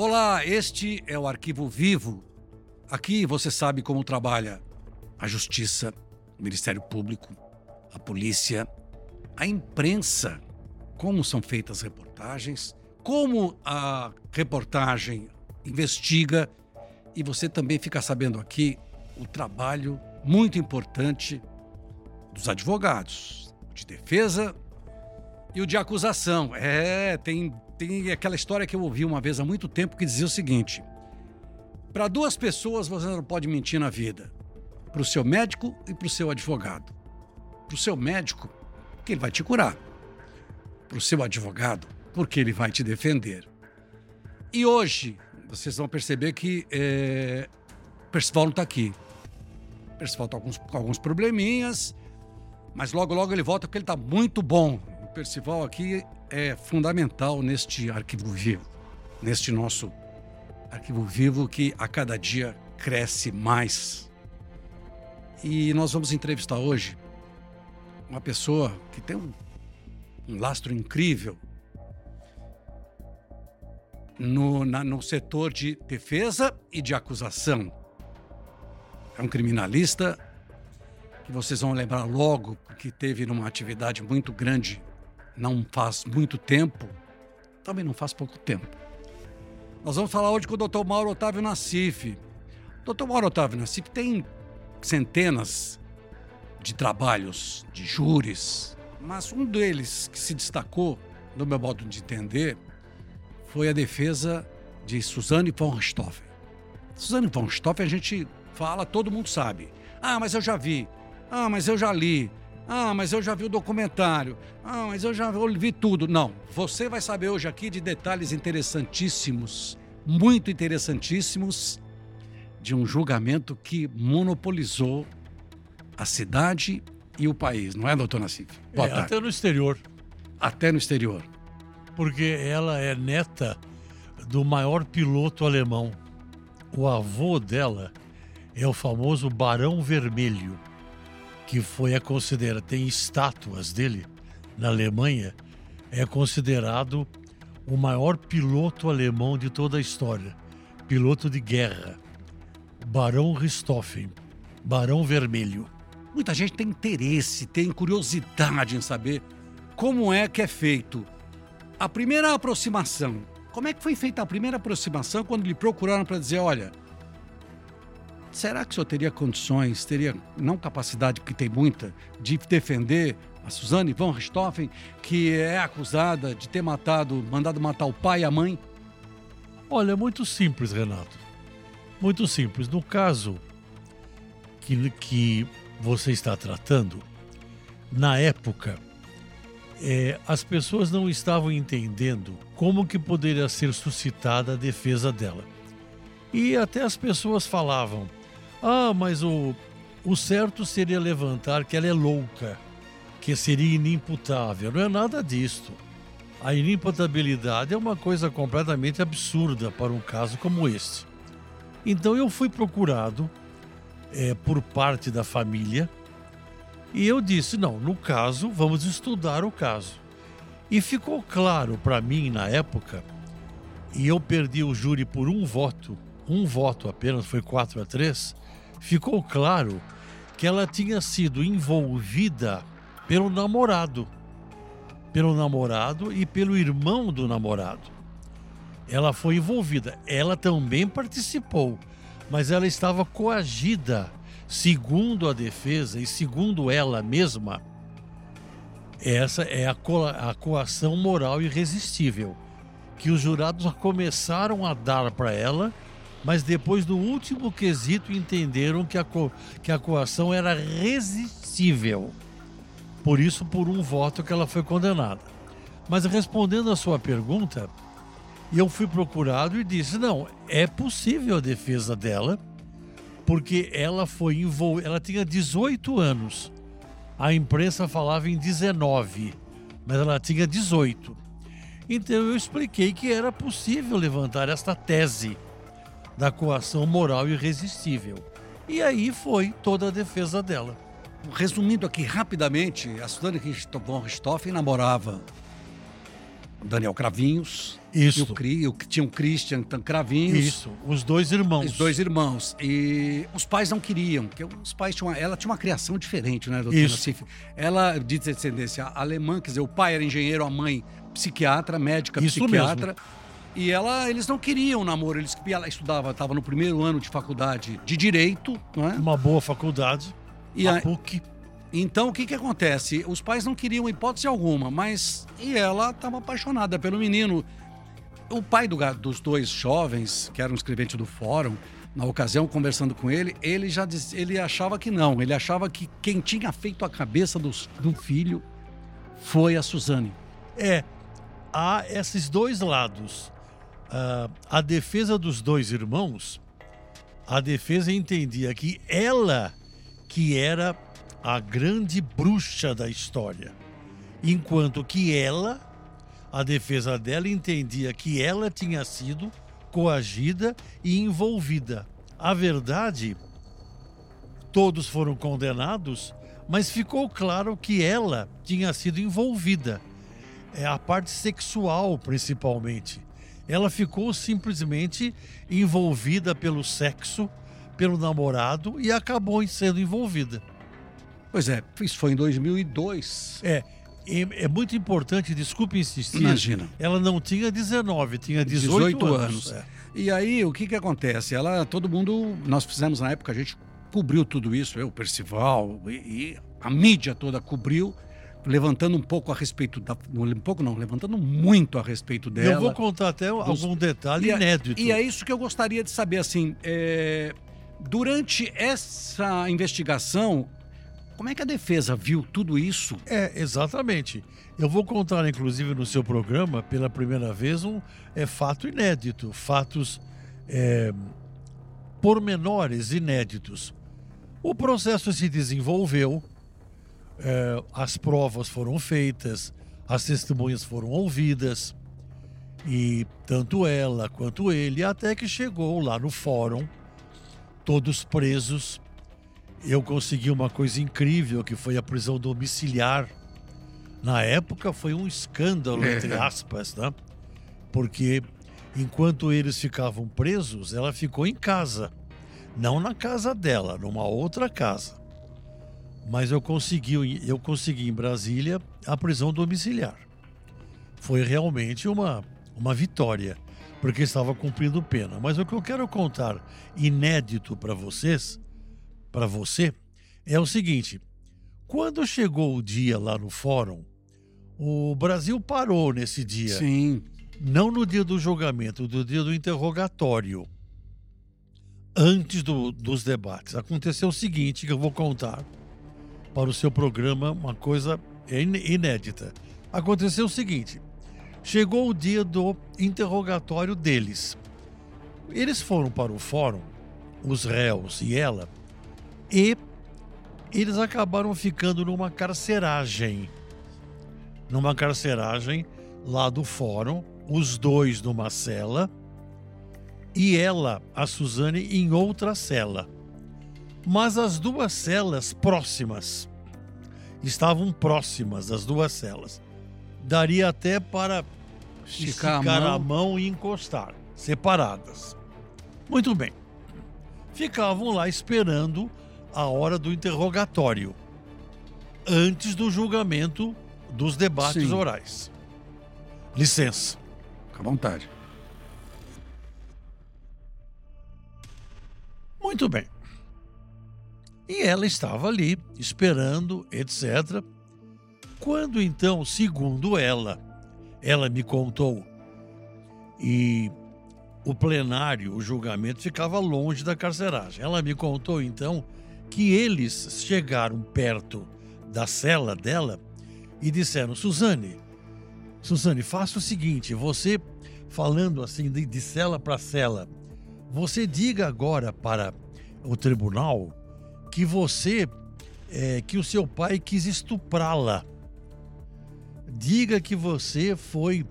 Olá, este é o Arquivo Vivo. Aqui você sabe como trabalha a Justiça, o Ministério Público, a polícia, a imprensa, como são feitas as reportagens, como a reportagem investiga e você também fica sabendo aqui o trabalho muito importante dos advogados, de defesa e o de acusação. É, tem, tem aquela história que eu ouvi uma vez há muito tempo que dizia o seguinte: para duas pessoas você não pode mentir na vida, para o seu médico e para o seu advogado. Para o seu médico, porque ele vai te curar. Para o seu advogado, porque ele vai te defender. E hoje, vocês vão perceber que é, Percival não está aqui. Percival está com com alguns probleminhas, mas logo, logo ele volta porque ele está muito bom. O Percival aqui é fundamental neste arquivo vivo, neste nosso arquivo vivo que a cada dia cresce mais. E nós vamos entrevistar hoje uma pessoa que tem um, um lastro incrível no, na, no setor de defesa e de acusação. É um criminalista que vocês vão lembrar logo, porque teve numa atividade muito grande, não faz muito tempo, também não faz pouco tempo. Nós vamos falar hoje com o Dr. Mauro Otávio Nassif. Dr. Mauro Otávio Nassif tem centenas de trabalhos, de júris, mas um deles que se destacou, no meu modo de entender, foi a defesa de Suzanne von Richthofen. Suzanne von Richthofen a gente fala, todo mundo sabe. Ah, mas eu já vi. Ah, mas eu já li. Ah, mas eu já vi o documentário. Ah, mas eu já ouvi tudo. Não, você vai saber hoje aqui de detalhes interessantíssimos, muito interessantíssimos, de um julgamento que monopolizou a cidade e o país, não é, doutor Nassif? Boa é, tarde. Até no exterior. Até no exterior. Porque ela é neta do maior piloto alemão. O avô dela é o famoso Barão Vermelho, que foi a considerado, tem estátuas dele na Alemanha, é considerado o maior piloto alemão de toda a história, piloto de guerra, Barão Richthofen, Barão Vermelho. Muita gente tem interesse, tem curiosidade em saber como é que é feito a primeira aproximação. Como é que foi feita a primeira aproximação quando lhe procuraram para dizer, olha, será que o senhor teria condições, teria não capacidade, porque tem muita, de defender a Suzane von Richthofen, que é acusada de ter matado, mandado matar o pai e a mãe? Olha, é muito simples, Renato. Muito simples. No caso que, que você está tratando, na época, é, as pessoas não estavam entendendo como que poderia ser suscitada a defesa dela. E até as pessoas falavam: ah, mas o, o certo seria levantar que ela é louca, que seria inimputável. Não é nada disto. A inimputabilidade é uma coisa completamente absurda para um caso como este. Então eu fui procurado é, por parte da família e eu disse: não, no caso, vamos estudar o caso. E ficou claro para mim na época, e eu perdi o júri por um voto, um voto apenas, foi 4 a 3, ficou claro que ela tinha sido envolvida pelo namorado. Pelo namorado e pelo irmão do namorado. Ela foi envolvida. Ela também participou, mas ela estava coagida Segundo a defesa e segundo ela mesma, essa é a, co a coação moral irresistível que os jurados começaram a dar para ela, mas depois do último quesito entenderam que a, co que a coação era resistível. Por isso, por um voto que ela foi condenada. Mas respondendo a sua pergunta, eu fui procurado e disse: não, é possível a defesa dela porque ela foi envolvida, ela tinha 18 anos. A imprensa falava em 19, mas ela tinha 18. Então eu expliquei que era possível levantar esta tese da coação moral irresistível. E aí foi toda a defesa dela. Resumindo aqui rapidamente, a Suzane von Richthofen namorava Daniel Cravinhos. Isso. E o, Cri, o, tinha o Christian Cravinhos. Isso, os dois irmãos. Os dois irmãos. E os pais não queriam, porque os pais tinham. Ela tinha uma criação diferente, né, doutora Isso. Cif? Ela de descendência alemã, quer dizer, o pai era engenheiro, a mãe psiquiatra, médica, Isso psiquiatra. E ela, eles não queriam namoro, eles ela estudava, estava no primeiro ano de faculdade de direito, não é? Uma boa faculdade. E a PUC. Então, o que que acontece? Os pais não queriam hipótese alguma, mas e ela estava apaixonada pelo menino. O pai do dos dois jovens, que era um escrevente do fórum, na ocasião, conversando com ele, ele já diz, ele achava que não. Ele achava que quem tinha feito a cabeça dos- do filho foi a Suzane. É, há esses dois lados. Ah, a defesa dos dois irmãos, a defesa entendia que ela que era a grande bruxa da história, enquanto que ela, a defesa dela entendia que ela tinha sido coagida e envolvida. A verdade, todos foram condenados, mas ficou claro que ela tinha sido envolvida é a parte sexual principalmente. Ela ficou simplesmente envolvida pelo sexo, pelo namorado e acabou sendo envolvida. Pois é, isso foi em 2002. É, é muito importante, desculpe insistir. Imagina. Ela não tinha 19, tinha 18, 18 anos. anos. É. E aí, o que que acontece? Ela, todo mundo, nós fizemos na época, a gente cobriu tudo isso, eu, o Percival, e, e a mídia toda cobriu, levantando um pouco a respeito da. Um pouco não, levantando muito a respeito dela. Eu vou contar até algum detalhe E é- inédito. E é isso que eu gostaria de saber, assim, é, durante essa investigação, como é que a defesa viu tudo isso? É, exatamente. Eu vou contar, inclusive, no seu programa, pela primeira vez, um é, fato inédito, fatos é, pormenores inéditos. O processo se desenvolveu, é, as provas foram feitas, as testemunhas foram ouvidas, e tanto ela quanto ele, até que chegou lá no fórum, todos presos. Eu consegui uma coisa incrível, que foi a prisão domiciliar. Na época foi um escândalo, entre aspas, né? Porque enquanto eles ficavam presos, ela ficou em casa. Não na casa dela, numa outra casa. Mas eu consegui, eu consegui em Brasília a prisão domiciliar. Foi realmente uma, uma vitória, porque estava cumprindo pena. Mas o que eu quero contar inédito para vocês, para você, é o seguinte: quando chegou o dia lá no fórum, o Brasil parou nesse dia. Sim. Não no dia do julgamento, no dia do interrogatório. Antes do- dos debates. Aconteceu o seguinte, que eu vou contar para o seu programa uma coisa in- inédita. Aconteceu o seguinte: chegou o dia do interrogatório deles. Eles foram para o fórum, os réus e ela, e eles acabaram ficando numa carceragem. Numa carceragem lá do fórum, os dois numa cela e ela, a Suzane, em outra cela. Mas as duas celas próximas estavam próximas, as duas celas. Daria até para Esticar esticar, a a, mão. mão. e encostar, separadas. Muito bem. Ficavam lá esperando a hora do interrogatório, antes do julgamento dos debates Sim. orais. Licença. Fica à vontade. Muito bem. E ela estava ali, esperando, etc. Quando então, segundo ela, ela me contou, e o plenário, o julgamento, ficava longe da carceragem. Ela me contou então que eles chegaram perto da cela dela e disseram: Suzane, Suzane, faça o seguinte, você falando assim de, de cela para cela, você diga agora para o tribunal que você, é, que o seu pai quis estuprá-la. Diga que você foi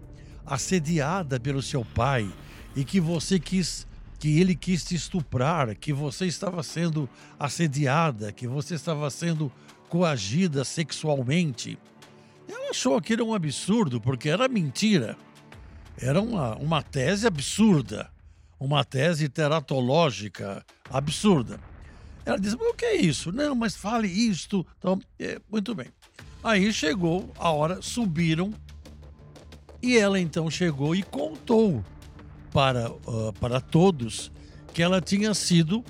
assediada pelo seu pai e que você quis, que ele quis te estuprar, que você estava sendo assediada, que você estava sendo coagida sexualmente. Ela achou aquilo um absurdo, porque era mentira. Era uma, uma tese absurda, uma tese teratológica absurda. Ela disse: mas o que é isso? Não, mas fale isto. Então, é, muito bem. Aí chegou a hora, subiram, e ela então chegou e contou para, uh, para todos que ela tinha sido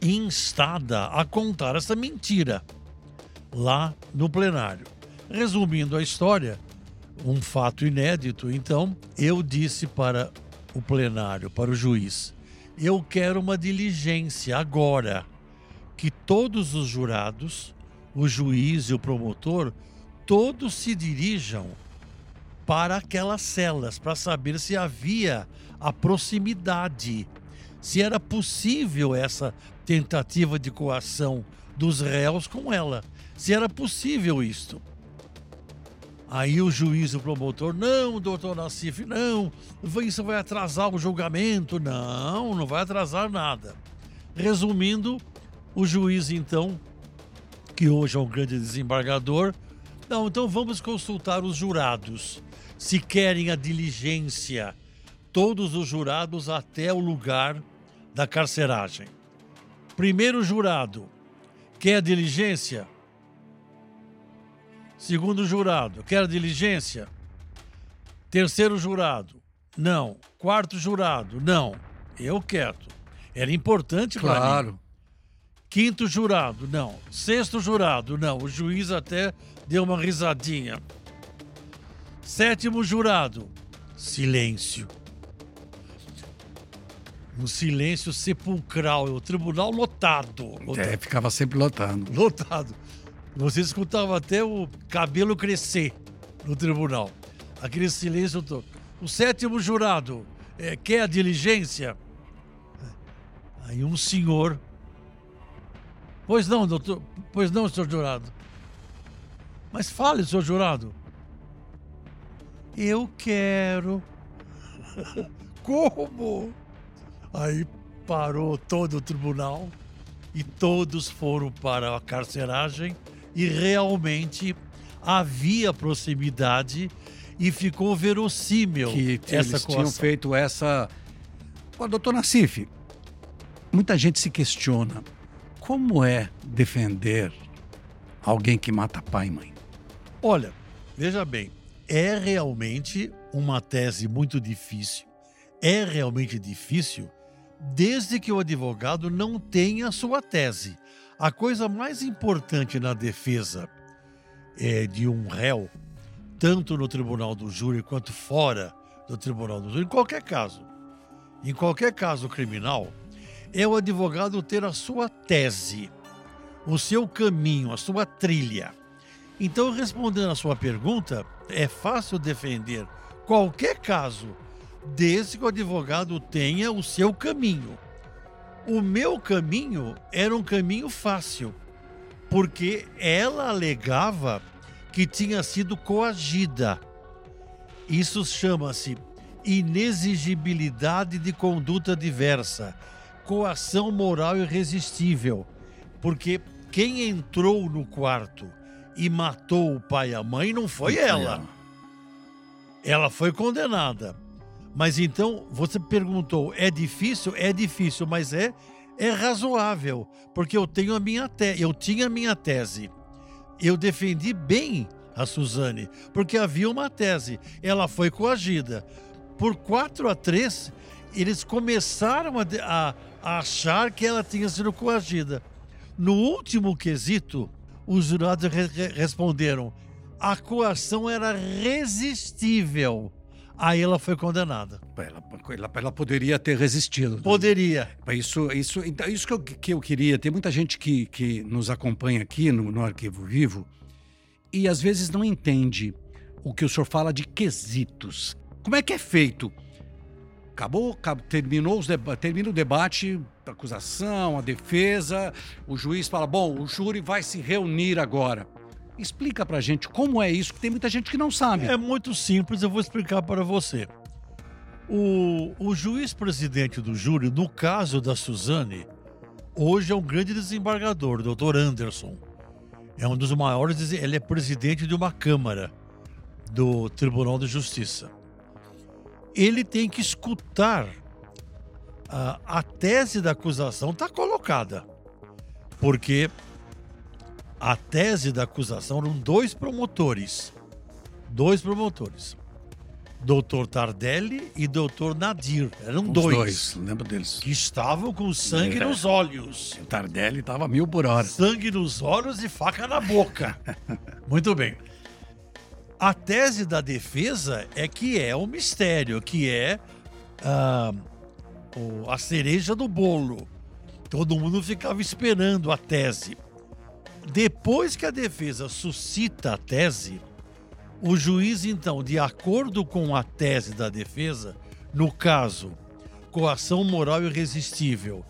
instada a contar essa mentira lá no plenário. Resumindo a história, um fato inédito, então, eu disse para o plenário, para o juiz, eu quero uma diligência agora que todos os jurados, o juiz e o promotor, todos se dirijam para aquelas celas para saber se havia a proximidade, se era possível essa tentativa de coação dos réus com ela, se era possível isto. Aí o juiz e o promotor, não, doutor Nassif, não, isso vai atrasar o julgamento. Não, não vai atrasar nada. Resumindo, o juiz, então, que hoje é um grande desembargador, não, então vamos consultar os jurados. Se querem a diligência, todos os jurados até o lugar da carceragem. Primeiro jurado, quer a diligência? Segundo jurado, quer diligência? Terceiro jurado, não. Quarto jurado, não. Eu quero. Era importante para claro. mim. Quinto jurado, não. Sexto jurado, não. O juiz até deu uma risadinha. Sétimo jurado, silêncio. Um silêncio sepulcral, o tribunal lotado. lotado. É, ficava sempre lotando. Lotado. Você escutava até o cabelo crescer no tribunal. Aquele silêncio todo. O sétimo jurado é, quer a diligência? Aí um senhor. Pois não, doutor. Pois não, senhor jurado. Mas fale, senhor jurado. Eu quero. Como? Aí parou todo o tribunal e todos foram para a carceragem e realmente havia proximidade e ficou verossímil que essa eles coação. tinham feito essa. Doutor Nassif, muita gente se questiona como é defender alguém que mata pai e mãe. Olha, veja bem, é realmente uma tese muito difícil. É realmente difícil desde que o advogado não tenha sua tese. A coisa mais importante na defesa é, de um réu, tanto no tribunal do júri quanto fora do tribunal do júri, em qualquer caso, em qualquer caso criminal, é o advogado ter a sua tese, o seu caminho, a sua trilha. Então, respondendo a sua pergunta, é fácil defender qualquer caso, desde que o advogado tenha o seu caminho. O meu caminho era um caminho fácil, porque ela alegava que tinha sido coagida. Isso chama-se inexigibilidade de conduta diversa, coação moral irresistível, porque quem entrou no quarto e matou o pai e a mãe não foi ela. Ela foi condenada. Mas então você perguntou, é difícil? É difícil, mas é é razoável, porque eu tenho a minha te eu tinha a minha tese. Eu defendi bem a Suzane, porque havia uma tese. Ela foi coagida. Por 4 a 3, eles começaram a, a, a achar que ela tinha sido coagida. No último quesito, os jurados re responderam: a coação era resistível. Aí ela foi condenada. Ela, ela, ela poderia ter resistido. Poderia. Isso, isso, então, isso que, eu, que eu queria. Tem muita gente que, que nos acompanha aqui no, no Arquivo Vivo e às vezes não entende o que o senhor fala de quesitos. Como é que é feito? Acabou, terminou os termina o debate, a acusação, a defesa, o juiz fala: bom, o júri vai se reunir agora. Explica pra gente como é isso, que tem muita gente que não sabe. É muito simples, eu vou explicar para você. O, o juiz presidente do júri, no caso da Suzane, hoje é um grande desembargador, o doutor Anderson. É um dos maiores, ele é presidente de uma Câmara do Tribunal de Justiça. Ele tem que escutar a, a tese da acusação está colocada. Porque a tese da acusação eram dois promotores. Dois promotores. Doutor Tardelli e doutor Nadir. Eram Os dois, dois, lembro deles. que estavam com sangue É. nos olhos. O Tardelli tava mil por hora. Sangue nos olhos e faca na boca. Muito bem. A tese da defesa é que é um mistério, que é ah, o- a cereja do bolo. Todo mundo ficava esperando a tese. Depois que a defesa suscita a tese, o juiz, então, de acordo com a tese da defesa, no caso, coação moral irresistível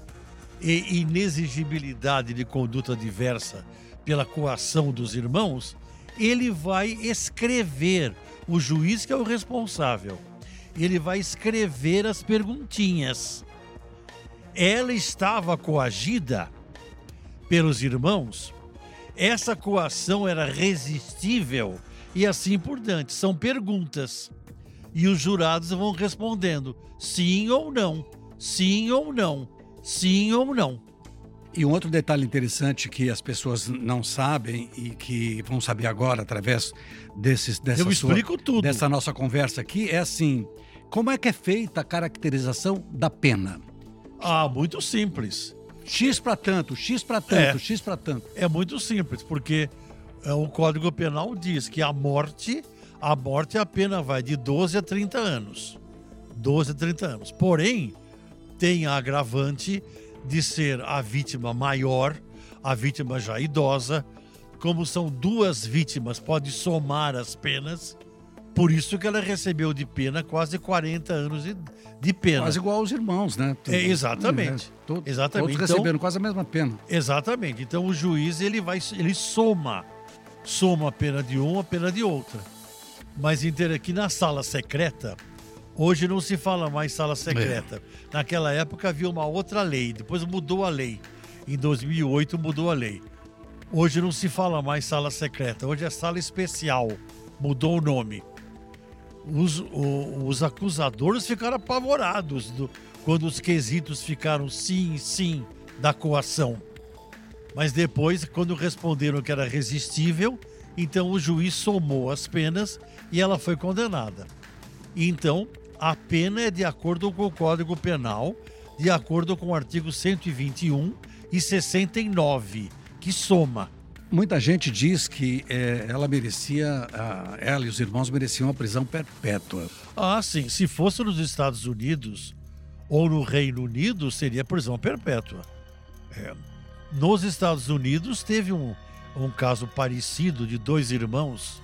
e inexigibilidade de conduta diversa pela coação dos irmãos, ele vai escrever, o juiz que é o responsável, ele vai escrever as perguntinhas. Ela estava coagida pelos irmãos, essa coação era resistível e assim por diante. São perguntas. E os jurados vão respondendo sim ou não, sim ou não, sim ou não. E um outro detalhe interessante que as pessoas não sabem e que vão saber agora através desses, dessa, Eu sua- explico tudo. dessa nossa conversa aqui é assim: como é que é feita a caracterização da pena? Ah, muito simples. X para tanto, X para tanto, É. X para tanto. É muito simples, porque é, o Código Penal diz que a morte, a morte a pena vai de 12 a 30 anos. 12 a 30 anos. Porém, tem a agravante de ser a vítima maior, a vítima já idosa. Como são duas vítimas, pode somar as penas. Por isso que ela recebeu de pena quase 40 anos de, de pena. Quase igual aos irmãos, né? É, exatamente. É, Exatamente. Todos Então- receberam quase a mesma pena. Exatamente. Então o juiz ele vai ele soma, soma a pena de um, a pena de outra. Mas aqui na sala secreta, hoje não se fala mais sala secreta. Naquela época havia uma outra lei, depois mudou a lei. Em 2008 mudou a lei. Hoje não se fala mais sala secreta, hoje é sala especial. Mudou o nome. Os, o- os acusadores ficaram apavorados do- quando os quesitos ficaram sim, sim da coação. Mas depois, quando responderam que era resistível, então o juiz somou as penas e ela foi condenada. Então, a pena é de acordo com o Código Penal, de acordo com o artigo 121 e 69, que soma. Muita gente diz que eh, ela merecia, ah, ela e os irmãos mereciam a prisão perpétua. Ah, sim, se fosse nos Estados Unidos ou no Reino Unido, seria prisão perpétua. É, Nos Estados Unidos teve um, um caso parecido de dois irmãos,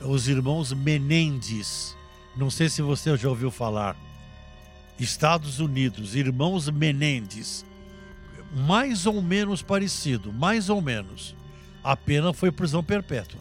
os irmãos Menendez. Não sei se você já ouviu falar. Estados Unidos, irmãos Menendez. Mais ou menos parecido, mais ou menos. A pena foi prisão perpétua.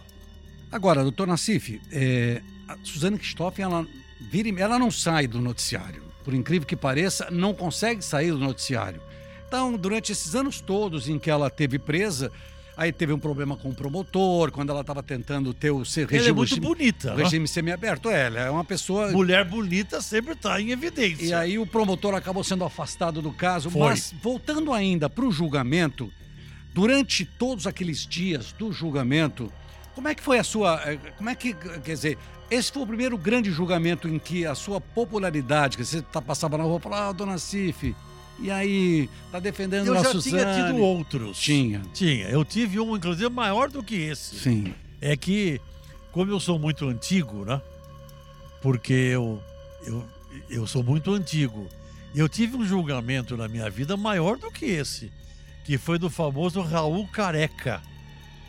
Agora, doutor Nassif, eh, a Suzane Kristoff, ela, vira ela não sai do noticiário. Por incrível que pareça, não consegue sair do noticiário. Então, durante esses anos todos em que ela teve presa, aí teve um problema com o promotor, quando ela estava tentando ter o seu Ela é regime, muito regime, bonita. né? regime semiaberto. É, ela é uma pessoa Mulher bonita sempre está em evidência. E aí o promotor acabou sendo afastado do caso. Foi. Mas voltando ainda para o julgamento, durante todos aqueles dias do julgamento, como é que foi a sua. eh, Como é que. Quer dizer, esse foi o primeiro grande julgamento em que a sua popularidade, que você tá, passava na rua e falava, ah, dona Cif, e aí, tá defendendo eu a já Suzane. tinha tido outros. Tinha. Tinha. Eu tive um, inclusive, maior do que esse. Sim. É que, como eu sou muito antigo, né? Porque eu, eu, eu sou muito antigo. Eu tive um julgamento na minha vida maior do que esse, que foi do famoso Raul Careca.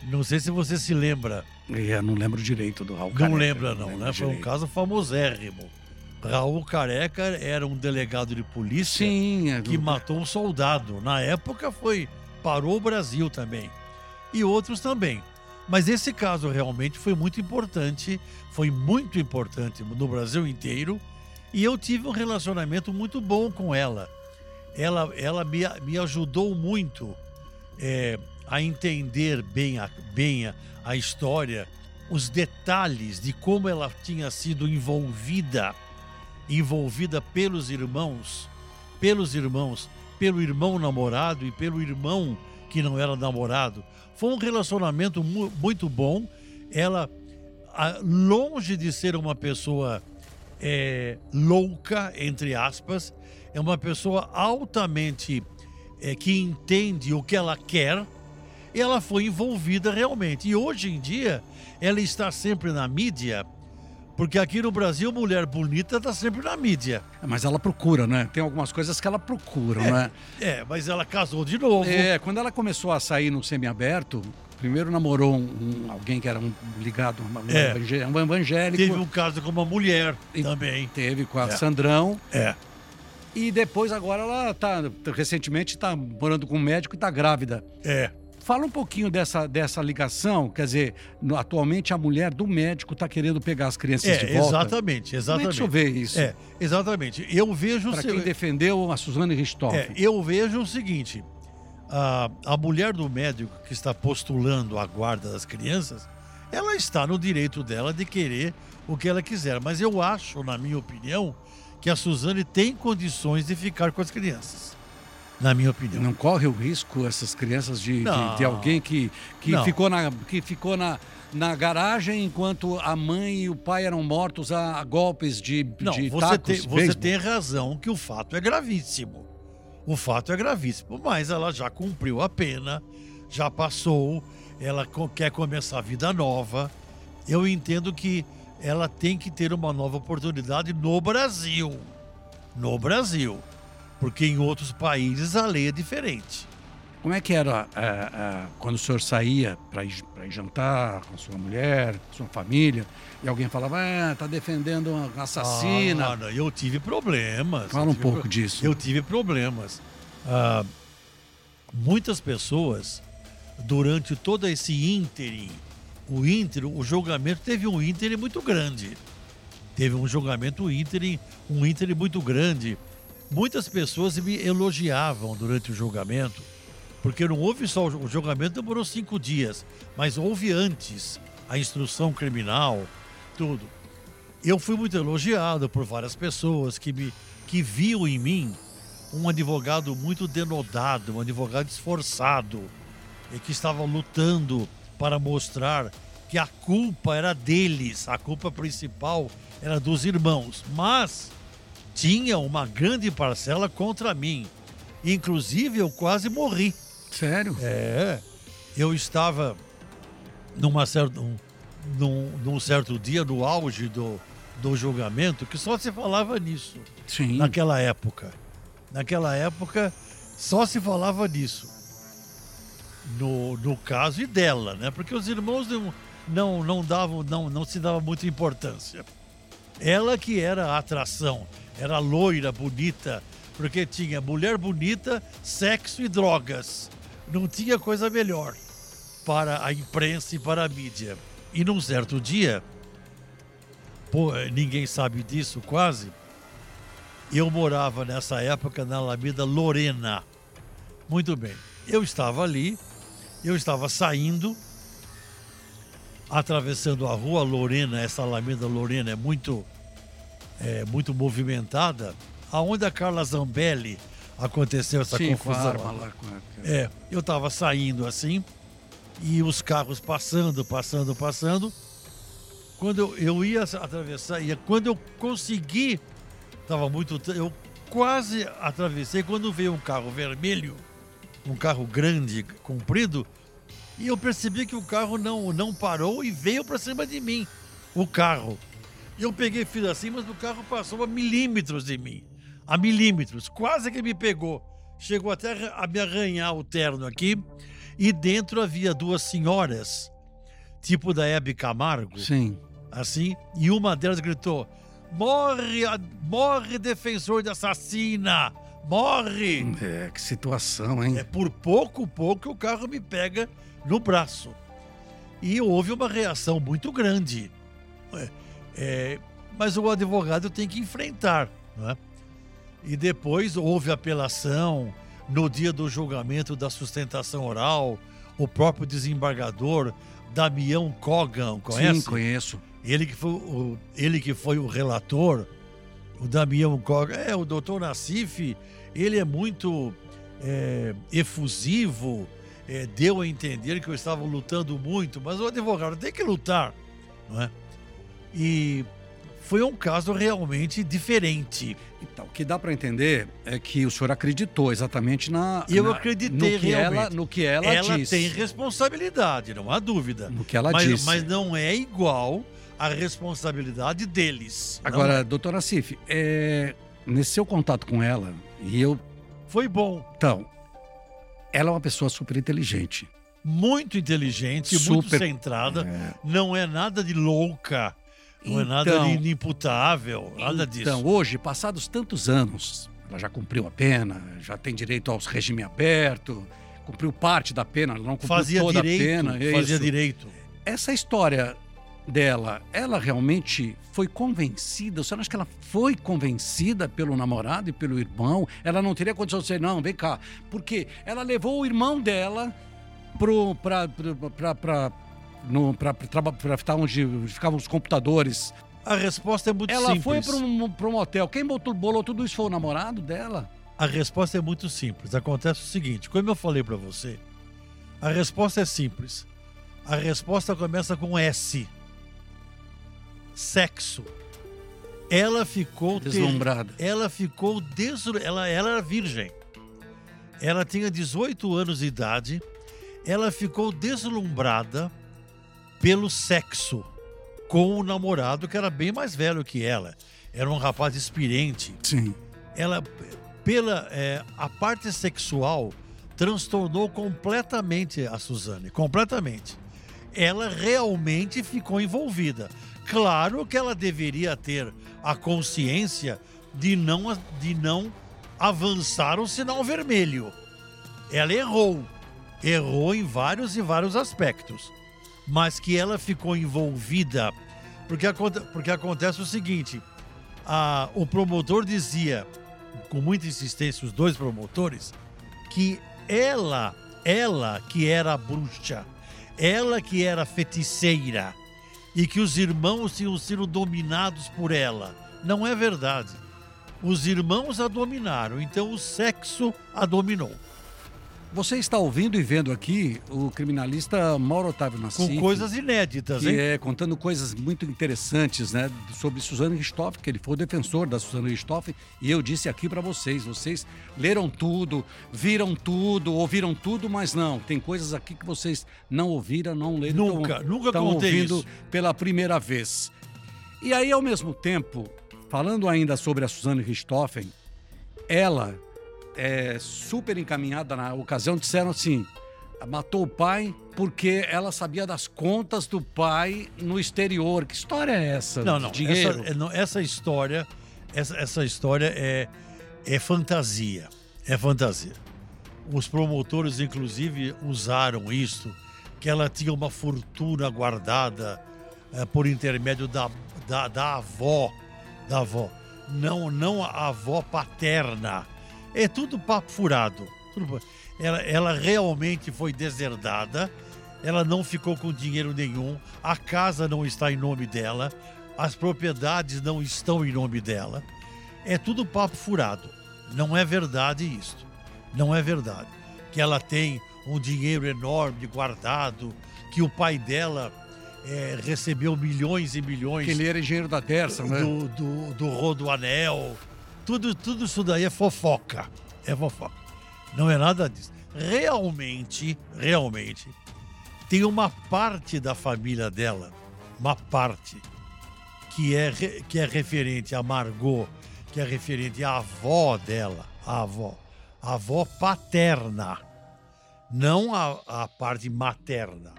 Não sei se você se lembra. Eu não lembro direito do Raul Não Careca, lembra, não, lembro né? Foi um direito. caso famosérrimo. Raul Careca era um delegado de polícia Sim, é, que matou um soldado. Na época foi parou o Brasil também e outros também. Mas esse caso realmente foi muito importante, foi muito importante no Brasil inteiro e eu tive um relacionamento muito bom com ela. Ela, ela me, me ajudou muito é, a entender bem a, bem a, a história, os detalhes de como ela tinha sido envolvida, envolvida pelos irmãos, pelos irmãos, pelo irmão namorado e pelo irmão que não era namorado. Foi um relacionamento mu muito bom. Ela, longe de ser uma pessoa é, louca, entre aspas, é uma pessoa altamente é, que entende o que ela quer. Ela foi envolvida realmente. E hoje em dia, ela está sempre na mídia, porque aqui no Brasil, mulher bonita está sempre na mídia. Mas ela procura, né? Tem algumas coisas que ela procura, é, né? É, mas ela casou de novo. É, quando ela começou a sair no semiaberto, primeiro namorou um, um, alguém que era um, ligado um, É. um evangélico. Teve um caso com uma mulher E- também. Teve com a É. Sandrão. É. E depois agora ela tá, recentemente está morando com um médico e está grávida. É. Fala um pouquinho dessa, dessa ligação, quer dizer, no- atualmente a mulher do médico está querendo pegar as crianças É, de volta. exatamente, Como é exatamente. que o isso? É, exatamente. Eu vejo Para se- quem defendeu a Suzane Richthofen. É, eu vejo o seguinte: a, a mulher do médico que está postulando a guarda das crianças, ela está no direito dela de querer o que ela quiser. Mas eu acho, na minha opinião, que a Suzane tem condições de ficar com as crianças. Na minha opinião. Não corre o risco essas crianças de, de- de alguém que, que Não. ficou, na, que ficou na, na garagem enquanto a mãe e o pai eram mortos a, a golpes de, Não, de você, tacos tem, você tem razão que o fato é gravíssimo. O fato é gravíssimo, mas ela já cumpriu a pena, já passou, ela quer começar a vida nova. Eu entendo que ela tem que ter uma nova oportunidade no Brasil. No Brasil. Porque em outros países a lei é diferente. Como é que era é, é, quando o senhor saía para ir, ir jantar com sua mulher, sua família, e alguém falava, ah, tá defendendo uma assassina. Ah, não, eu tive problemas. Fala um pouco pro- disso. Eu tive problemas. Ah, muitas pessoas, durante todo esse ínterim, o ínterim, o julgamento teve um ínterim muito grande. Teve um julgamento ínterim, um ínterim muito grande. Muitas pessoas me elogiavam durante o julgamento, porque não houve só o julgamento, demorou cinco dias, mas houve antes a instrução criminal, tudo. Eu fui muito elogiado por várias pessoas que me que viam em mim um advogado muito denodado, um advogado esforçado e que estava lutando para mostrar que a culpa era deles, a culpa principal era dos irmãos, mas tinha uma grande parcela contra mim. Inclusive eu quase morri. Sério? É, eu estava numa certa, um- num, num certo dia, no auge do, do julgamento, que só se falava nisso, Sim. naquela época. Naquela época, só se falava nisso. No, no caso e dela, né? Porque os irmãos não, não, não davam, não, não se dava muita importância. Ela que era a atração, era loira, bonita, porque tinha mulher bonita, sexo e drogas. Não tinha coisa melhor para a imprensa e para a mídia. E num certo dia, pô, ninguém sabe disso quase, eu morava nessa época na Alameda Lorena. Muito bem. Eu estava ali, eu estava saindo, atravessando a rua Lorena, essa Alameda Lorena é muito, é, muito movimentada, aonde a Carla Zambelli aconteceu essa Sim, com a confusão. arma lá. Com a... É, eu estava saindo assim, e os carros passando, passando, passando. Quando eu, eu ia atravessar, ia, quando eu consegui, estava muito. Eu quase atravessei quando veio um carro vermelho, um carro grande, comprido, e eu percebi que o carro não, não parou e veio para cima de mim. O carro. Eu peguei fila assim, mas o carro passou a milímetros de mim. A milímetros. Quase que me pegou. Chegou até a me arranhar o terno aqui. E dentro havia duas senhoras, tipo da Hebe Camargo, Sim. assim. E uma delas gritou: Morre, morre, defensor de assassina! Morre! É, que situação, hein? É por pouco, pouco o carro me pega no braço. E houve uma reação muito grande. É, é, mas o advogado tem que enfrentar. Não é? E depois houve apelação no dia do julgamento da sustentação oral. o próprio desembargador Damião Kogan, conhece? Sim, conheço. Ele que foi o, ele que foi o relator, o Damião Kogan. É, o doutor Nassif, ele é muito é, efusivo, é, deu a entender que eu estava lutando muito, mas o advogado tem que lutar, não é? E foi um caso realmente diferente. Então, o que dá para entender é que o senhor acreditou exatamente na. Eu na, acreditei no que realmente. ela, no que ela, ela disse. tem responsabilidade, não há dúvida. No que ela mas, disse. mas não é igual à responsabilidade deles. Agora, é. doutora Cif, é, nesse seu contato com ela, e eu. foi bom, Então, ela é uma pessoa super inteligente. muito inteligente, muito Super- centrada. É. Não é nada de louca, não é nada Então- inimputável, nada disso. Então, hoje, passados tantos anos, ela já cumpriu a pena, já tem direito ao regime aberto, cumpriu parte da pena, ela não cumpriu fazia toda direito, a pena. é fazia isso. direito. Essa história dela, ela realmente foi convencida? Você não acha que ela foi convencida pelo namorado e pelo irmão? Ela não teria condição de dizer, não, vem cá. Porque ela levou o irmão dela pro, pra ficar onde ficavam os computadores. A resposta é muito ela simples. foi para um, pra um hotel. Quem botou, bolou tudo isso foi o namorado dela? A resposta é muito simples. Acontece o seguinte, como eu falei para você, a resposta é simples. A resposta começa com S. Sexo. Ela ficou ter- Deslumbrada. ela ficou deslu... ela, ela era virgem. Ela tinha 18 anos de idade. Ela ficou deslumbrada pelo sexo com o namorado que era bem mais velho que ela. Era um rapaz experiente Sim. ela pela é, a parte sexual transtornou completamente a Suzane, completamente. Ela realmente ficou envolvida. Claro que ela deveria ter a consciência de não de não avançar o sinal vermelho. Ela errou. Errou em vários e vários aspectos. Mas que ela ficou envolvida porque, porque acontece o seguinte, a- o promotor dizia, com muita insistência, os dois promotores, que ela, ela que era a bruxa, ela que era feiticeira, e que os irmãos tinham sido dominados por ela. Não é verdade. Os irmãos a dominaram, então o sexo a dominou. Você está ouvindo e vendo aqui o criminalista Mauro Otávio Com Nassif. coisas inéditas, que hein? é contando coisas muito interessantes, né, sobre Suzane Richthofen, que ele foi o defensor da Suzane Richthofen, e eu disse aqui para vocês, vocês leram tudo, viram tudo, ouviram tudo, mas não, tem coisas aqui que vocês não ouviram, não leram, Nunca, tão- nunca tão contei ouvindo isso. pela primeira vez. E aí, ao mesmo tempo, falando ainda sobre a Suzane Richthofen, ela é super encaminhada na ocasião, disseram assim: matou o pai porque ela sabia das contas do pai no exterior. Que história é essa? Não, não. Dinheiro? Essa, é, não, essa história, essa, essa história é, é fantasia. É fantasia. Os promotores, inclusive, usaram isso, que ela tinha uma fortuna guardada eh, por intermédio da, da, da avó, da avó. Não, não a avó paterna. É tudo papo furado. Ela, ela realmente foi deserdada. Ela não ficou com dinheiro nenhum. A casa não está em nome dela. As propriedades não estão em nome dela. É tudo papo furado. Não é verdade isto. Não é verdade. Que ela tem um dinheiro enorme guardado, que o pai dela eh, recebeu milhões e milhões Que ele era engenheiro da Terça, né? do, do, do Rodoanel. Tudo, tudo isso daí é fofoca. É fofoca. Não é nada disso. Realmente, realmente, tem uma parte da família dela, uma parte, que é, que é referente a Margot, que é referente à avó dela, a avó, a avó paterna, não a, a parte materna,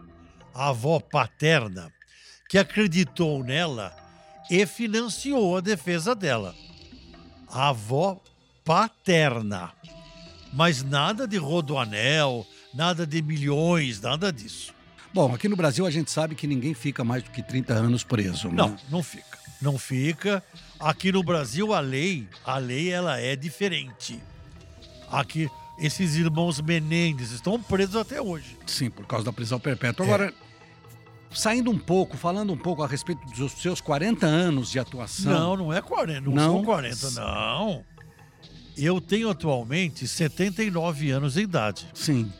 a avó paterna, que acreditou nela e financiou a defesa dela. A avó paterna. Mas nada de rodoanel, nada de milhões, nada disso. Bom, aqui no Brasil a gente sabe que ninguém fica mais do que 30 anos preso, né? Não, não fica. Não fica. Aqui no Brasil a lei, a lei ela é diferente. Aqui esses irmãos Menendez estão presos até hoje. Sim, por causa da prisão perpétua. Agora, saindo um pouco, falando um pouco a respeito dos seus 40 anos de atuação. Não, não é 40, não, Não? são 40, não. Eu tenho atualmente 79 anos de idade. Sim.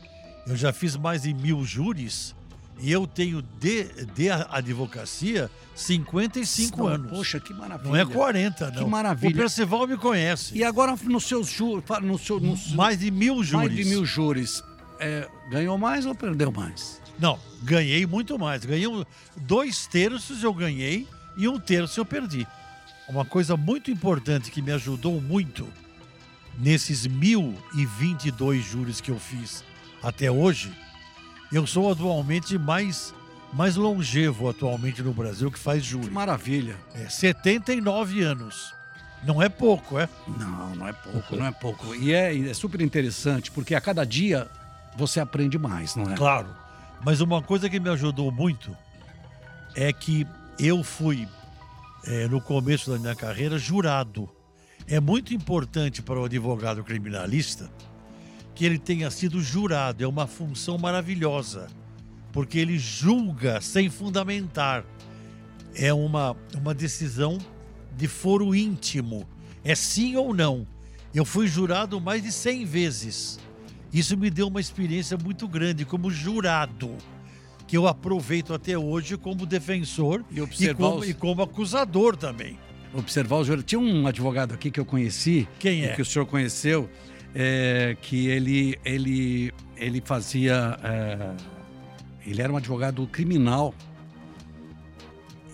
Eu já fiz mais de mil júris e eu tenho de, de advocacia 55 Não, anos. Poxa, que maravilha. não é 40, não. Que maravilha. O Percival me conhece. E agora, nos seus júris, no seu, nos Mais de mil júris. mais de mil júris, é, ganhou mais ou perdeu mais? Não, ganhei muito mais. Ganhei um- dois terços eu ganhei e um terço eu perdi. Uma coisa muito importante que me ajudou muito nesses 1022 júris que eu fiz até hoje, eu sou atualmente mais mais longevo atualmente no Brasil que faz Que júri. maravilha. É 79 anos. Não é pouco, é? Não, não é pouco, não é pouco. E é, e é super interessante, porque a cada dia você aprende mais, não é? Claro. Mas uma coisa que me ajudou muito é que eu fui, eh, no começo da minha carreira, jurado. É muito importante para o advogado criminalista que ele tenha sido jurado. É uma função maravilhosa, porque ele julga sem fundamentar. É uma, uma decisão de foro íntimo. É sim ou não. Eu fui jurado mais de 100 vezes. Isso me deu uma experiência muito grande como jurado, que eu aproveito até hoje como defensor E e como, os- e como acusador também. Observar o júri. Tinha um advogado aqui que eu conheci, Quem é? que o senhor conheceu, é, que ele, ele, ele fazia. é, ele era um advogado criminal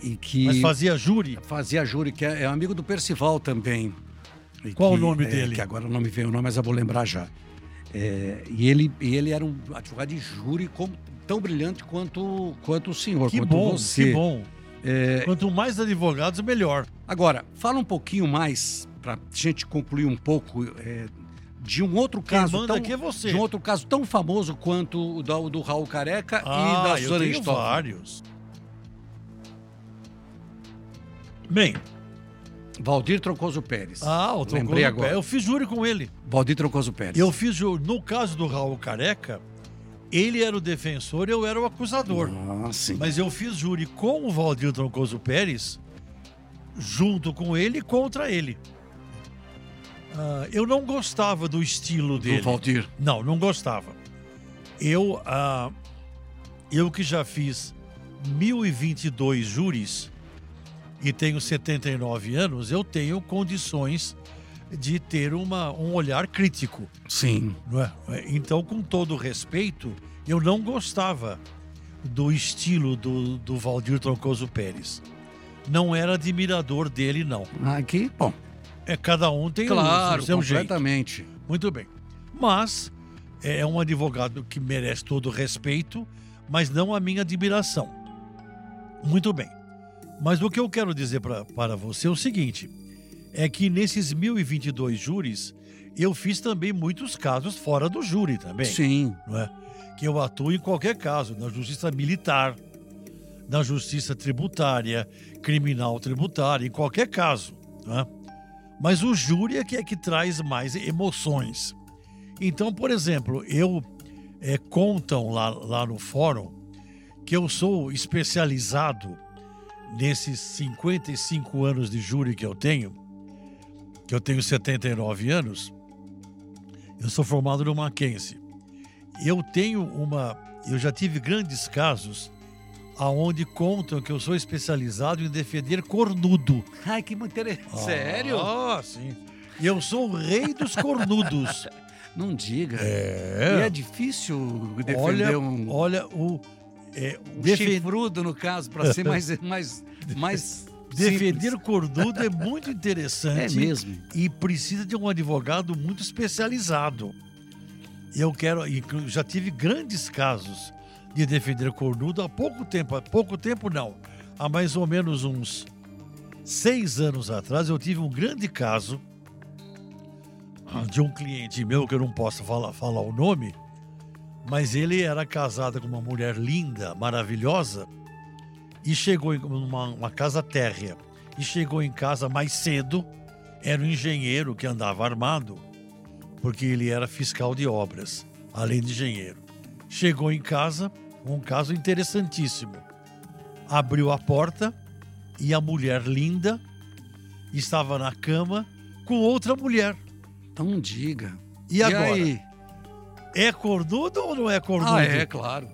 e que Mas fazia júri. fazia júri, que é, é amigo do Percival também. Qual que- o nome é, dele? Que agora não me veio o nome, mas eu vou lembrar já. É, e, ele, e ele era um advogado de júri como- tão brilhante quanto, quanto o senhor, Que quanto bom, você. que bom. É, Quanto mais advogados, melhor. Agora, fala um pouquinho mais, para gente concluir um pouco, é, de um outro caso. tão, aqui é você. De um outro caso tão famoso quanto o da- o do, Raul Careca e Ah, da eu Suzana tenho Richthofen. vários. Bem, Valdir Troncoso Pérez. ah, o trocou Lembrei agora. pé. Eu fiz júri com ele. Valdir Troncoso Pérez. Eu fiz júri. No caso do Raul Careca, ele era o defensor eu era o acusador. Ah, sim. Mas eu fiz júri com o Valdir Troncoso Pérez, junto com ele e contra ele. Ah, eu não gostava do estilo dele. do Valdir. Não, não gostava. Eu, ah, eu que já fiz 1022 júris e tenho 79 anos, eu tenho condições de ter uma, um olhar crítico. Sim. É? Então, com todo respeito, eu não gostava do estilo do, do Valdir Troncoso Pérez. Não era admirador dele, não. Aqui, bom. É, cada um tem o- Claro, o seu jeito. completamente. Muito bem. Mas é um advogado que merece todo o respeito, mas não a minha admiração. Muito bem. Mas o que eu quero dizer pra, para você é o seguinte: é que nesses 1022 júris, eu fiz também muitos casos fora do júri também. Sim. Não é? Que eu atuo em qualquer caso, na justiça militar, na justiça tributária, criminal tributária, em qualquer caso. não é? Mas o júri é que é que traz mais emoções. Então, por exemplo, eu é, contam lá, lá no fórum que eu sou especializado nesses 55 anos de júri que eu tenho, que eu tenho 79 anos, eu sou formado no Mackenzie. Eu tenho uma. Eu já tive grandes casos aonde contam que eu sou especializado em defender cornudo. Ai, que interessante. Sério? Ah, sim. Eu sou o rei dos cornudos. Não diga. É. E é difícil defender olha, um, olha o. É, um defen- chifrudo, no caso, para ser mais, mais, mais defender simples. cornudo é muito É interessante. mesmo. e precisa de um advogado muito especializado. Eu quero, já tive grandes casos de defender cornudo há pouco tempo, há pouco tempo não, há mais ou menos uns seis anos atrás eu tive um grande caso de um cliente meu que eu não posso falar, falar o nome, mas ele era casado com uma mulher linda, maravilhosa e chegou em uma, uma casa térrea e chegou em casa mais cedo era um engenheiro que andava armado porque ele era fiscal de obras, além de engenheiro. Chegou em casa, um caso interessantíssimo. Abriu a porta e a mulher linda estava na cama com outra mulher. Não diga. E agora? aí? É cornudo ou não é cornudo? Ah, é, claro.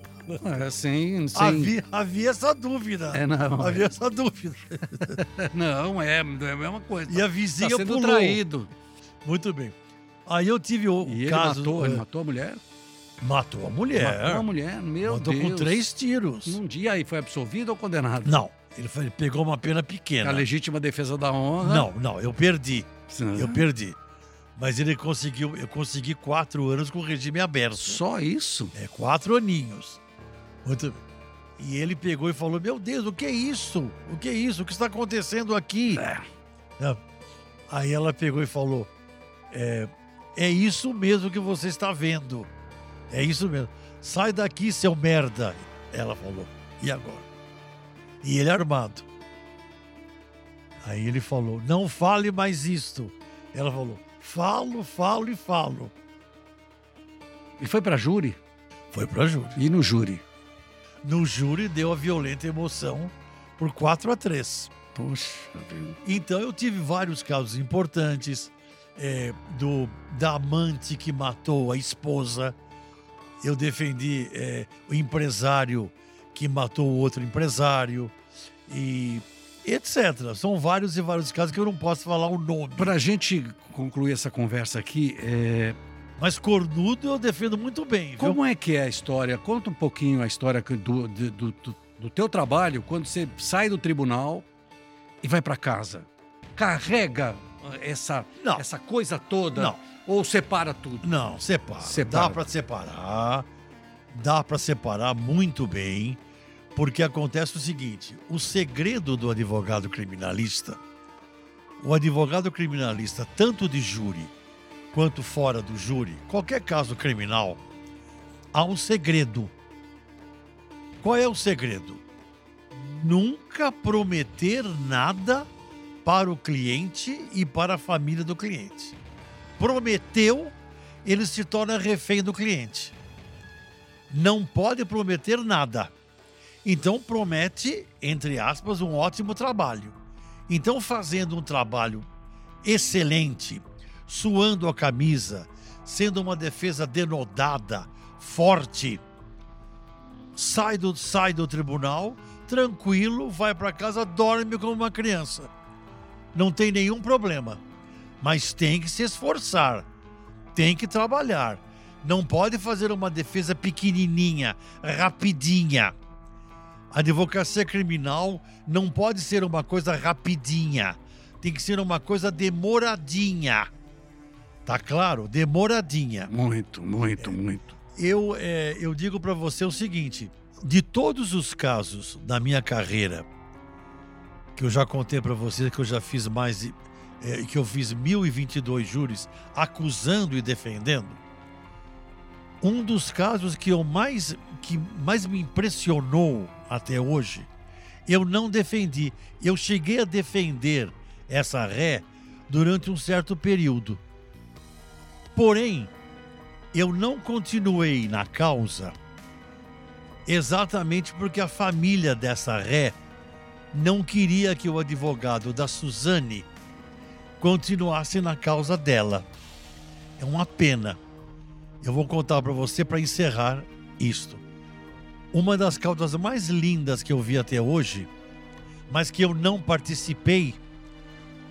É, sim, sim. Havia, havia essa dúvida. É, não. Havia é. essa dúvida. Não, é, é a mesma coisa. E a vizinha tá sendo pulou. traído. Muito bem. Aí eu tive o E ele caso. matou, eh, ele matou a mulher? matou a mulher. Matou a mulher, meu Matou Deus. com três tiros. Num dia aí foi absolvido ou condenado? Não, ele, foi- ele pegou uma pena pequena. A legítima defesa da honra. Não, não, eu perdi. Sim. Eu perdi. Mas ele conseguiu, eu consegui quatro anos com regime aberto. Só isso? É, quatro aninhos. Muito bem. E ele pegou e falou: Meu Deus, o que é isso? O que é isso? O que está acontecendo aqui? É. Aí ela pegou e falou: é, é isso mesmo que você está vendo. É isso mesmo. Sai daqui, seu merda. Ela falou. E agora? E ele armado. Aí ele falou: Não fale mais isto. Ela falou: Falo, falo e falo. E foi pra júri? Foi para júri. E no júri? No júri deu a violenta emoção por 4 a 3. Poxa vida. Então eu tive vários casos importantes é, do da amante que matou a esposa. Eu defendi é, o empresário que matou o outro empresário e etc. São vários e vários casos que eu não posso falar o nome. Pra gente concluir essa conversa aqui, é, Mas cornudo eu defendo muito bem, viu? como é que é a história? Conta um pouquinho a história do, do, do, do- teu trabalho quando você sai do tribunal e vai pra casa. Carrega essa, Não. essa coisa toda Não. ou separa tudo? Não, separa. Separa. Dá para separar. Dá para separar muito bem, porque acontece o seguinte: o segredo do advogado criminalista, o advogado criminalista, tanto de júri quanto fora do júri, qualquer caso criminal, há um segredo. Qual é o segredo? Nunca prometer nada para o cliente e para a família do cliente. Prometeu, ele se torna refém do cliente. Não pode prometer nada. Então promete, entre aspas, um ótimo trabalho. Então, fazendo um trabalho excelente, suando a camisa, sendo uma defesa denodada, forte, sai do, sai do tribunal, tranquilo, vai para casa, dorme como uma criança. Não tem nenhum problema. Mas tem que se esforçar, tem que trabalhar. Não pode fazer uma defesa pequenininha, rapidinha. A advocacia criminal não pode ser uma coisa rapidinha. Tem que ser uma coisa demoradinha. Tá claro? Demoradinha. Muito, muito, muito. Eu, é, eu digo para você o seguinte: de todos os casos da minha carreira, que eu já contei para você que eu já fiz mais é, que eu fiz 1022 júris acusando e defendendo, um dos casos que eu mais que mais me impressionou até hoje, eu não defendi. Eu cheguei a defender essa ré durante um certo período. Porém, eu não continuei na causa exatamente porque a família dessa ré não queria que o advogado da Suzane continuasse na causa dela. É uma pena. Eu vou contar para você para encerrar isto. Uma das causas mais lindas que eu vi até hoje, mas que eu não participei,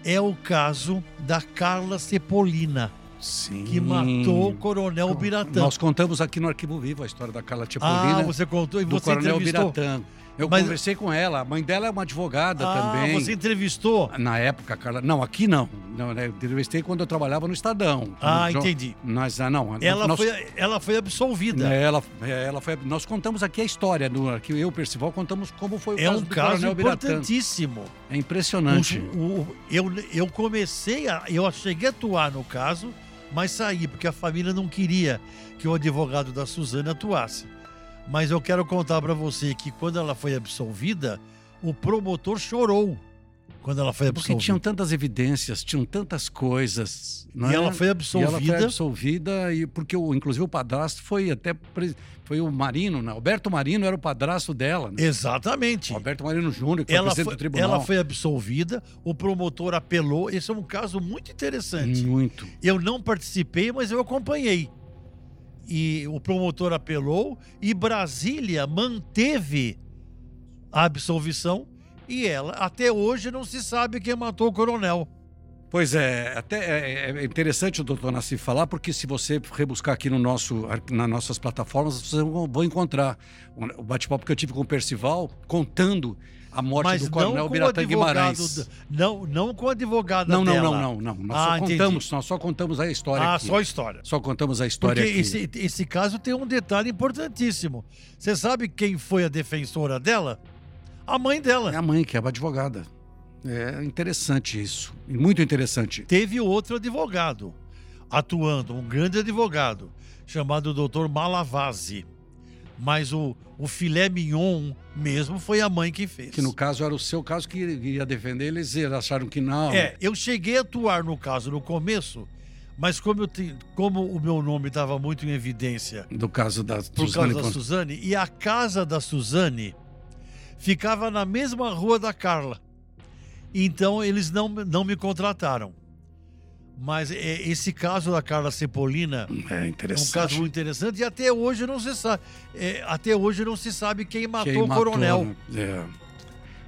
é o caso da Carla Cepolina, Sim. que matou o Coronel Biratã. Nós contamos aqui no Arquivo Vivo a história da Carla Tipolina. Ah, você contou e do você Coronel entrevistou. Biratã. Eu Mas- conversei com ela. A mãe dela é uma advogada Ah, também. você entrevistou? Na época, Carla. Não, aqui não. não né? Eu entrevistei quando eu trabalhava no Estadão. Ah, No entendi. Nós, ah, não. Ela, nós, foi, ela foi absolvida. Ela, ela foi. Nós contamos aqui a história do arquivo. Eu, Percival, contamos como foi o É caso um do caso Coronel Biratã. importantíssimo. É impressionante. O- o- eu, eu comecei a. Eu cheguei a atuar no caso, mas saí, porque a família não queria que o advogado da Suzana atuasse. Mas eu quero contar para você que quando ela foi absolvida, o promotor chorou quando ela foi absolvida. Porque tinham tantas evidências, tinham tantas coisas. Não E é? ela foi absolvida. E ela foi absolvida, e porque o, inclusive o padrasto foi até. Foi o Marino, né? Alberto Marino era o padrasto dela. Né? Exatamente. Alberto Marino Júnior, que foi Ela presidente foi, do tribunal. ela foi absolvida, o promotor apelou. Esse é um caso muito interessante. Muito. Eu não participei, mas eu acompanhei. E o promotor apelou e Brasília manteve a absolvição e ela até hoje não se sabe quem matou o coronel. Pois é, até é, é interessante o doutor Nassif falar, porque se você rebuscar aqui no nosso, nas nossas plataformas, vocês vão vão encontrar o bate-papo que eu tive com o Percival contando a morte Mas do coronel Biratã Guimarães. não, não com o advogado Não, não, dela. não, não, não. Nós Ah, só entendi. contamos, nós só contamos a história Ah, aqui. só a história. Só contamos a história Porque aqui. esse, esse caso tem um detalhe importantíssimo. Você sabe quem foi a defensora dela? A mãe dela. É a mãe, que é a advogada. É interessante isso. Muito interessante. Teve outro advogado atuando, um grande advogado, chamado Dr. Malavasi. Mas o, o filé mignon mesmo foi a mãe que fez. Que no caso era o seu caso que ia defender, eles acharam que não. É, eu cheguei a atuar no caso no começo, mas como, te- como o meu nome estava muito em evidência Do caso da por Suzane causa da Suzane, e a casa da Suzane ficava na mesma rua da Carla. Então eles não, não me contrataram. Mas é, esse caso da Carla Cepolina É é um interessante. caso muito interessante e até hoje não se sabe. é, até hoje não se sabe quem matou Quem o coronel. né? É.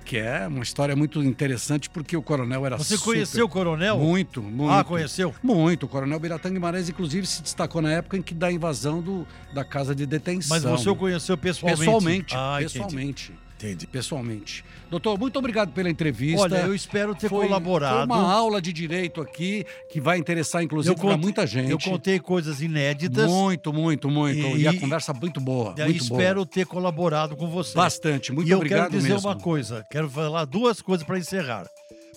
Que é uma história muito interessante, porque o coronel era Você super- conheceu o coronel? Muito, muito. Ah, conheceu? Muito. O coronel Biratã Guimarães, inclusive, se destacou na época em que da invasão do, da casa de detenção. Mas você o conheceu pessoalmente? Pessoalmente, Ah, pessoalmente. Entendi. Pessoalmente. Doutor, muito obrigado pela entrevista. Olha, eu espero ter Foi- colaborado. Foi uma aula de direito aqui que vai interessar, inclusive, para muita gente. Eu contei coisas inéditas Muito, muito, muito. E, E- a conversa muito boa. e muito espero boa. ter colaborado com você. Bastante. Muito e eu obrigado quero dizer mesmo. uma coisa, quero falar duas coisas para encerrar.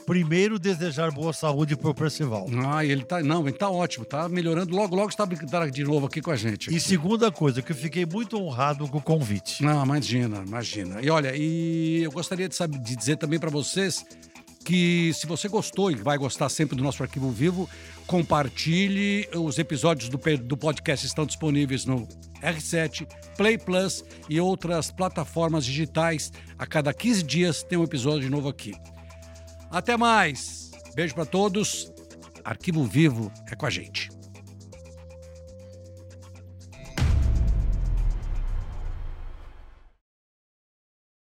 Primeiro, desejar boa saúde para o Percival. Ah, ele tá. Não, ele tá ótimo, tá melhorando. Logo, logo está de novo aqui com a gente. E segunda coisa, que eu fiquei muito honrado com o convite. Não, imagina, imagina. E olha, e eu gostaria de, saber, de dizer também para vocês que se você gostou e vai gostar sempre do nosso arquivo vivo, compartilhe. Os episódios do, do podcast estão disponíveis no R7, Play Plus e outras plataformas digitais. A cada 15 dias tem um episódio novo aqui. Até mais. Beijo para todos. Arquivo Vivo é com a gente.